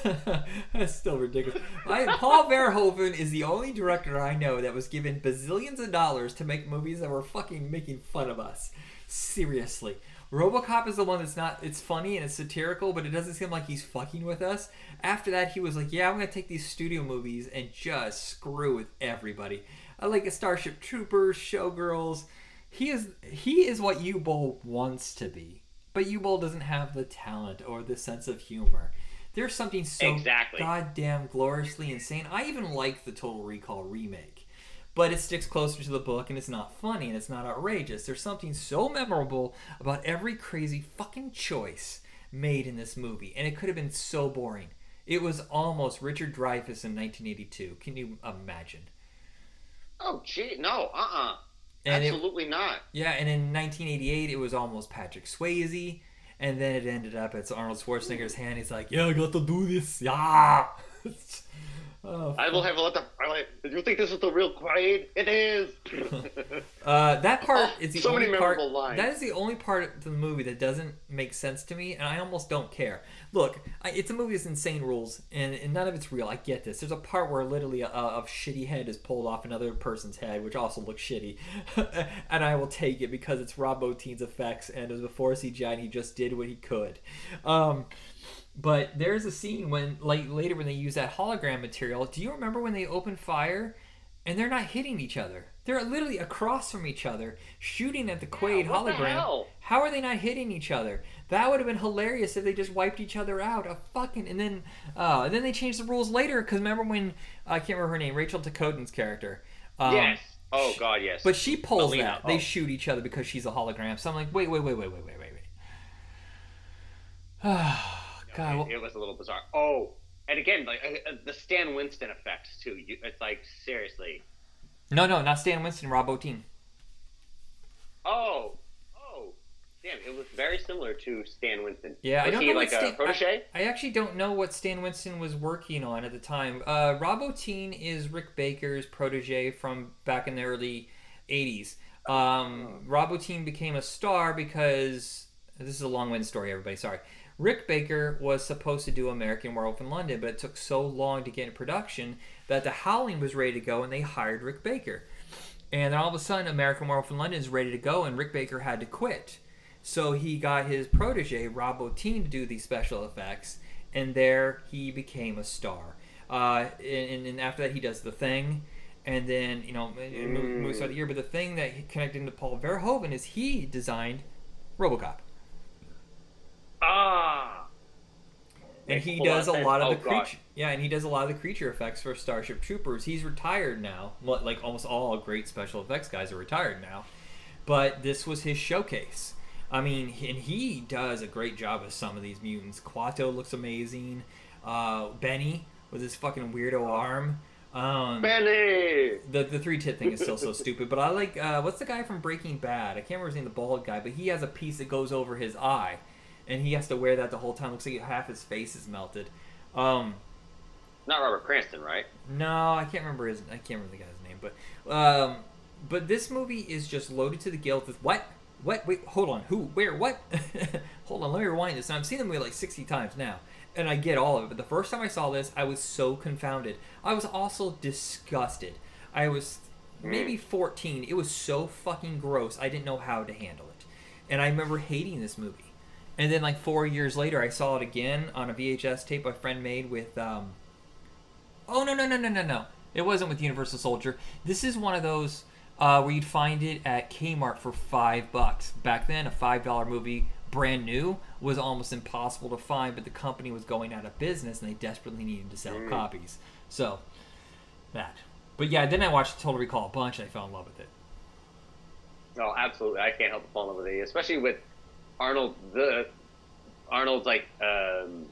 That's still ridiculous. I, Paul Verhoeven is the only director I know that was given bazillions of dollars to make movies that were fucking making fun of us. Seriously. RoboCop is the one that's not. It's funny and it's satirical, but it doesn't seem like he's fucking with us. After that, he was like, "Yeah, I'm gonna take these studio movies and just screw with everybody." I like a Starship Troopers, Showgirls. He is he is what Uwe Boll wants to be, but Uwe Boll doesn't have the talent or the sense of humor. There's something so exactly. goddamn gloriously insane. I even like the Total Recall remake but it sticks closer to the book and it's not funny and it's not outrageous. There's something so memorable about every crazy fucking choice made in this movie, and it could have been so boring. It was almost Richard Dreyfuss in 1982. Can you imagine? Oh, gee, no, uh, uh And it- absolutely not. Yeah, and in 1988, it was almost Patrick Swayze, and then it ended up it's Arnold Schwarzenegger's hand. He's like, "Yeah, I got to do this." Yeah. Oh, I will have a lot of. Do you think this is the real Quaid? It is. Uh, that part is the So only many part. memorable lines. That is the only part of the movie that doesn't make sense to me, and I almost don't care. Look, I, it's a movie with insane rules, and, and none of it's real. I get this. There's a part where literally a, a shitty head is pulled off another person's head, which also looks shitty, and I will take it because it's Rob Bottin's effects, and it was before CGI, and he just did what he could. Um, but there's a scene when, like later, when they use that hologram material. Do you remember when they open fire? and they're not hitting each other. They're literally across from each other, shooting at the Quaid what the hologram. hell? How are they not hitting each other? That would have been hilarious if they just wiped each other out. A fucking and then, uh, and then they changed the rules later. Because remember when I can't remember her name, Rachel Ticotin's character. Um, yes. Oh God, yes. But she pulls Melina, that. They oh. shoot each other because she's a hologram. So I'm like, wait, wait, wait, wait, wait, wait, wait, wait. God, well, it, it was a little bizarre. Oh, and again, like uh, the Stan Winston effects too. You, it's like seriously. no, no, not Stan Winston, Rob Bottin. Oh, oh, damn! It was very similar to Stan Winston. Yeah, I don't he know like what a Stan, protege? I, I actually don't know what Stan Winston was working on at the time. Uh, Rob Bottin is Rick Baker's protege from back in the early '80s. Um, Rob Bottin became a star because this is a long-winded story. Everybody, sorry. Rick Baker was supposed to do American Werewolf in London, but it took so long to get in production that The Howling was ready to go, and they hired Rick Baker. And then all of a sudden, American Werewolf in London is ready to go, and Rick Baker had to quit. So he got his protege, Rob Bottin, to do these special effects, and there he became a star. Uh, and, and after that, he does The Thing, and then, you know, mo- moves throughout the year. But the thing that connected him to Paul Verhoeven is he designed Robocop. Ah. And he does a lot of Oh, the creature. Yeah, and he does a lot of the creature effects for Starship Troopers. He's retired now. Like almost all great special effects guys are retired now. But this was his showcase. I mean, and he does a great job with some of these mutants. Kuato looks amazing. Uh, Benny with his fucking weirdo arm. Um, Benny. the the three tit thing is still so stupid. But I like uh, what's the guy from Breaking Bad? I can't remember his name, the bald guy, but he has a piece that goes over his eye, and he has to wear that the whole time. Looks like half his face is melted. Um, Not Robert Cranston, right? no, I can't remember his. I can't remember the guy's name, but um, but this movie is just loaded to the gills with what. What? Wait, hold on. Who? Where? What? hold on. Let me rewind this. I've seen the movie like sixty times now, and I get all of it. But the first time I saw this, I was so confounded. I was also disgusted. I was maybe fourteen. It was so fucking gross. I didn't know how to handle it, and I remember hating this movie. And then like four years later, I saw it again on a VHS tape my friend made with. Um, oh no no no no no no! It wasn't with Universal Soldier. This is one of those uh, where you'd find it at Kmart for five bucks. Back then, a five dollar movie, brand new, was almost impossible to find. But the company was going out of business, and they desperately needed to sell copies. So that. But yeah, then I watched Total Recall a bunch, and I fell in love with it. Oh, absolutely. I can't help but fall in love with it, especially with Arnold. The Arnold's like um,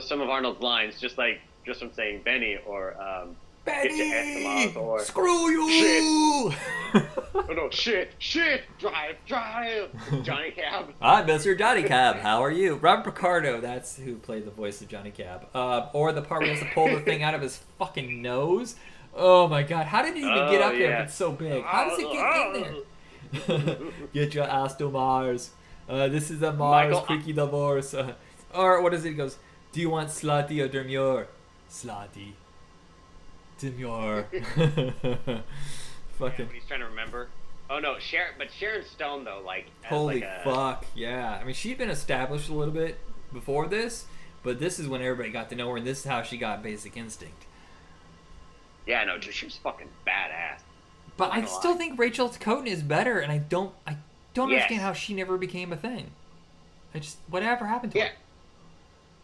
some of Arnold's lines, just like just from saying Benny or um, Get your ass or screw you! oh no, shit, shit, drive, drive, Johnny Cab. I'm Mr. Johnny Cab. How are you? Robert Picardo, that's who played the voice of Johnny Cab. Uh, or the part where he has to pull the thing out of his fucking nose. Oh my god, how did it even get Oh, up there if it's so big? How does it get in there? get your ass to Mars. Uh, this is a Mars Michael- quickie divorce. Uh, or what is it? He goes, Do you want slutty or demure? Slutty. Demure. Fucking. When he's trying to remember. Oh no, Sharon, but Sharon Stone though, like Holy like a, fuck, yeah. I mean, she'd been established a little bit before this, but this is when everybody got to know her, and this is how she got Basic Instinct. Yeah, no, dude, she was fucking badass. But I still lie. think Rachel Ticotin is better, and I don't, I don't Yes. understand how she never became a thing. I just, whatever happened to Yeah. her?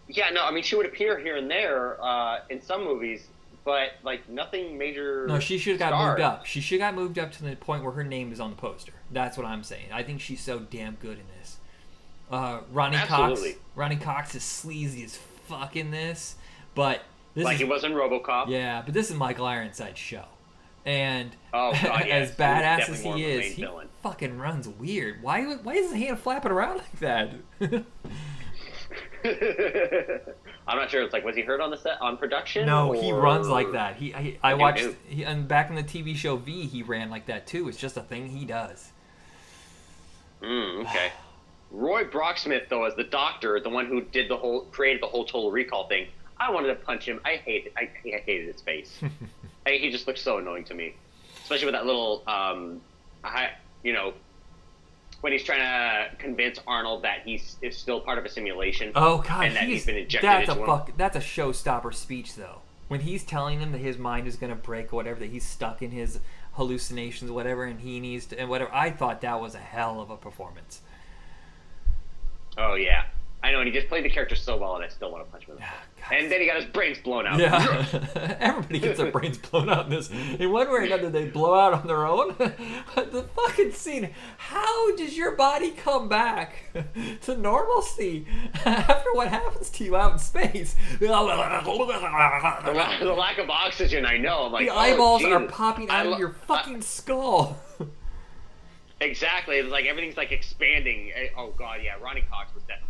Yeah, no, I mean she would appear here and there uh, in some movies, but like nothing major. No, she should have got moved up. She should have got moved up to the point where her name is on the poster. That's what I'm saying. I think she's so damn good in this. Uh, Ronny Absolutely. Cox. Ronny Cox is sleazy as fuck in this, but this Like is he was in RoboCop. yeah, but this is Michael Ironside's show, and Oh, God, as badass as he is, he villain. fucking runs weird. Why? Why is his hand flapping around like that? I'm not sure. It's like was he hurt on the set on production? No, he runs like that. He, I, I watched, he, and back in the TV show V, he ran like that too. It's just a thing he does. Mm, okay. Roy Brocksmith, though, as the doctor, the one who did the whole, created the whole Total Recall thing, I wanted to punch him. I hated, I, I hated his face. He just looks so annoying to me, especially with that little, um, I, you know, when he's trying to convince Arnold that he's is still part of a simulation. Oh god, And that he's, he's been injected that's a into him. fuck, that's a showstopper speech though. When he's telling him that his mind is gonna break or whatever, that he's stuck in his hallucinations, whatever, and he needs to, and whatever. I thought that was a hell of a performance. Oh yeah, I know, and he just played the character so well, and I still want to punch him. in the God. face. And then he got his brains blown out. Yeah, everybody gets their brains blown out in this. In one way or another, they blow out on their own. but the fucking scene. How does your body come back to normalcy after what happens to you out in space? the, the lack of oxygen, I know. I'm like, The oh, eyeballs are popping out lo- of your fucking skull. Exactly. It's like everything's like expanding. Eh, Oh god, yeah. Ronny Cox was definitely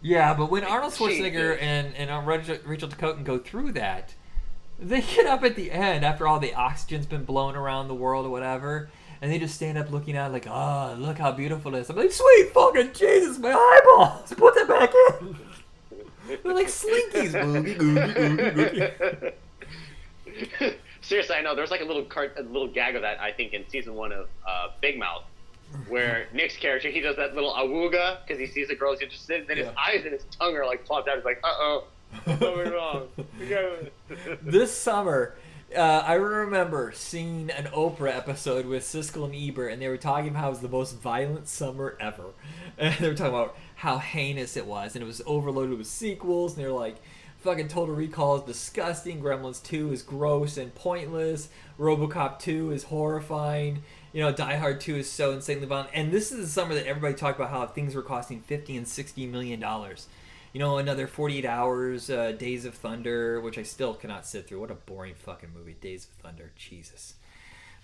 yeah, but when Arnold Schwarzenegger and and uh, Rachel, Rachel Ticotin go through that, they get up at the end after all the oxygen's been blown around the world or whatever, and they just stand up looking out like, oh, look how beautiful it is. I'm like, sweet fucking Jesus, my eyeballs, put them back in. They're like slinkies. Boogie, googie, googie, googie. Seriously, I know. There was like a little cart, a little gag of that. I think in season one of uh, Big Mouth, where Nick's character he does that little awooga because he sees a girl he's interested. in, Then his eyes and his tongue are like plopped out. He's like, uh oh, something wrong. This summer, uh, I remember seeing an Oprah episode with Siskel and Ebert, and they were talking about how it was the most violent summer ever. And they were talking about how heinous it was, and it was overloaded with sequels, and they were like, fucking Total Recall is disgusting, Gremlins 2 is gross and pointless, Robocop 2 is horrifying, you know, Die Hard 2 is so insanely violent. And this is the summer that everybody talked about how things were costing 50 and 60 million dollars you know, another 48 hours, uh, Days of Thunder, which I still cannot sit through. What a boring fucking movie, Days of Thunder. Jesus.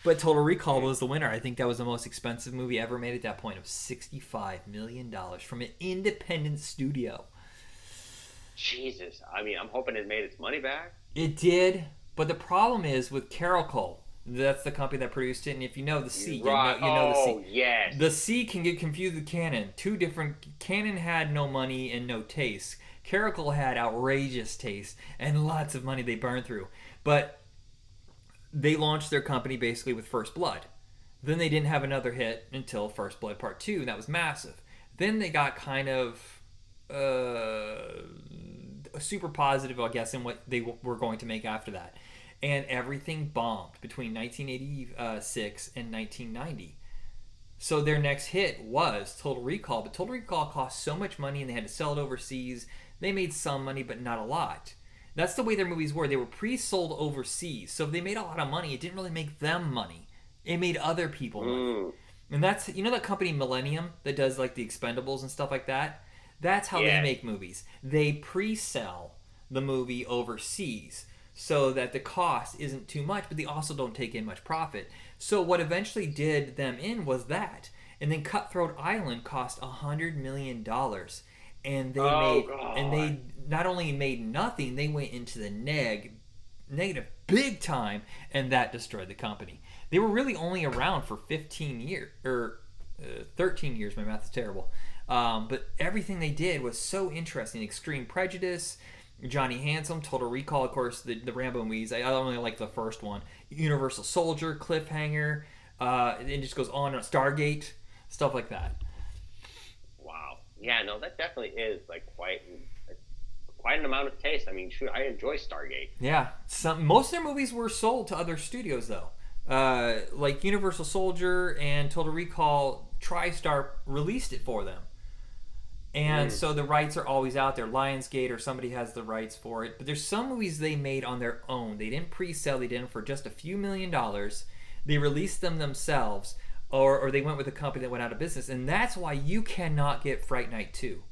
But Total Recall was the winner. I think that was the most expensive movie ever made at that point of $65 million from an independent studio. Jesus. I mean, I'm hoping it made its money back. It did, but the problem is with Carolco. That's the company that produced it, and if you know the C, you know, you know the C. oh yes. The C can get confused with Cannon. Two different. Cannon had no money and no taste. Carolco had outrageous taste and lots of money they burned through. But they launched their company basically with First Blood. Then they didn't have another hit until First Blood Part 2, and that was massive. Then they got kind of uh, super positive, I guess, in what they w- were going to make after that. And everything bombed between 1986 and 1990. So their next hit was Total Recall, but Total Recall cost so much money and they had to sell it overseas. They made some money, but not a lot. That's the way their movies were. They were pre-sold overseas, so if they made a lot of money, it didn't really make them money. It made other people money. Mm. And that's you know that company Millennium that does like the Expendables and stuff like that. That's how Yeah. they make movies. They pre-sell the movie overseas so that the cost isn't too much, but they also don't take in much profit. So what eventually did them in was that. And then Cutthroat Island cost a hundred million dollars, and they Oh, made God. and they not only made nothing, they went into the neg negative big time, and that destroyed the company. They were really only around for 15 years or uh, 13 years. My math is terrible. Um, but everything they did was so interesting. Extreme Prejudice, Johnny Handsome, Total Recall, of course, the, the Rambo movies. I, I only like the first one. Universal Soldier, Cliffhanger. Uh, it just goes on. Stargate, stuff like that. Wow. Yeah. No, that definitely is like quite quite an amount of taste. I mean, shoot, I enjoy Stargate. Yeah, some most of their movies were sold to other studios though. Uh, like Universal Soldier and Total Recall, TriStar released it for them. And so the rights are always out there. Lionsgate or somebody has the rights for it. But there's some movies they made on their own. They didn't pre-sell. They did them for just a few million dollars. They released them themselves, or or they went with a company that went out of business. And that's why you cannot get Fright Night 2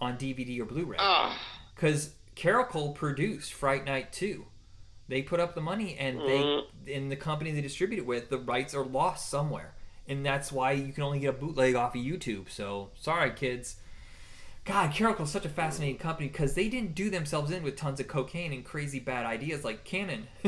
on DVD or Blu-ray because Carolco produced Fright Night 2. They put up the money, and they mm-hmm. in the company they distribute it with, the rights are lost somewhere, and that's why you can only get a bootleg off of YouTube. So sorry, kids. God, Carolco is such a fascinating company because they didn't do themselves in with tons of cocaine and crazy bad ideas like Cannon,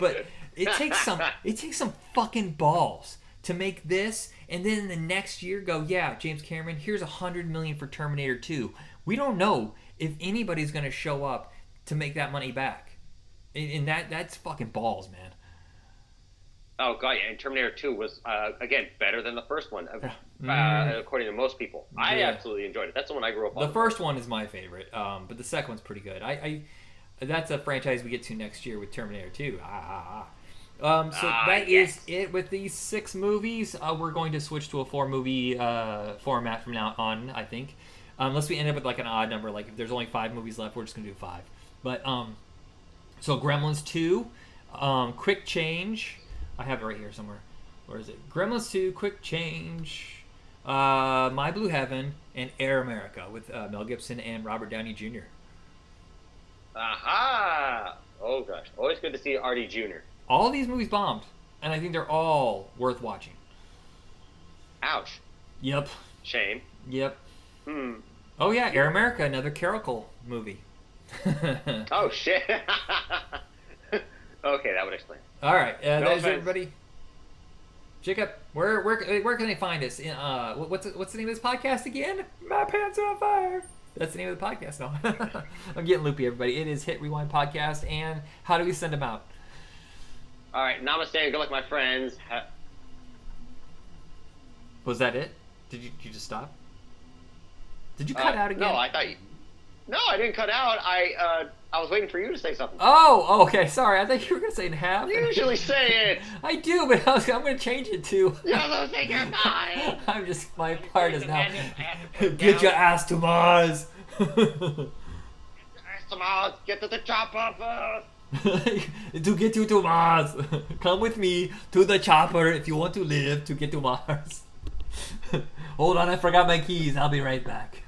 but it takes some it takes some fucking balls to make this, and then the next year go, yeah, James Cameron, here's a hundred million for Terminator 2. We don't know if anybody's to show up to make that money back, and that that's fucking balls, man. Oh god, yeah. And Terminator 2 was uh, again better than the first one, uh, Mm. according to most people. I Yeah. absolutely enjoyed it. That's the one I grew up on. The first one is my favorite, um, but the second one's pretty good. I, I that's a franchise we get to next year with Terminator 2. Ah, ah, ah. Um, so Ah, that is yes. it with these six movies. Uh, we're going to switch to a four movie uh, format from now on, I think. Unless we end up with like an odd number, like if there's only five movies left, we're just gonna do five. But um, so Gremlins 2, um, Quick Change. I have it right here somewhere. Where is it? Gremlins 2, Quick Change, uh, My Blue Heaven, and Air America with uh, Mel Gibson and Robert Downey Jr. Aha! Oh gosh, always good to see Artie Jr. All these movies bombed, and I think they're all worth watching. Ouch. Yep. Shame. Yep. Hmm. Oh yeah, Air America, another Carolco movie. Oh shit. okay, that would explain. All right, uh, No that is offense. everybody. Jacob, where where where can they find us? In, uh, what's what's the name of this podcast again? My pants are on fire. That's the name of the podcast now. I'm getting loopy, everybody. It is Hit Rewind Podcast, and how do we send them out? All right, namaste. Good luck, my friends. Ha- Was that it? Did you, did you just stop? Did you cut uh, out again? No, I thought you. No, I didn't cut out. I uh, I was waiting for you to say something. Oh, okay. Sorry, I thought you were gonna say in half. You usually say it. I do, but I was, I'm gonna change it to. You're losing your mind. I'm just my part is now. Get your ass to Mars. Get your ass to Mars. Get to the chopper first. to get you to Mars, come with me to the chopper if you want to live to get to Mars. Hold on, I forgot my keys. I'll be right back.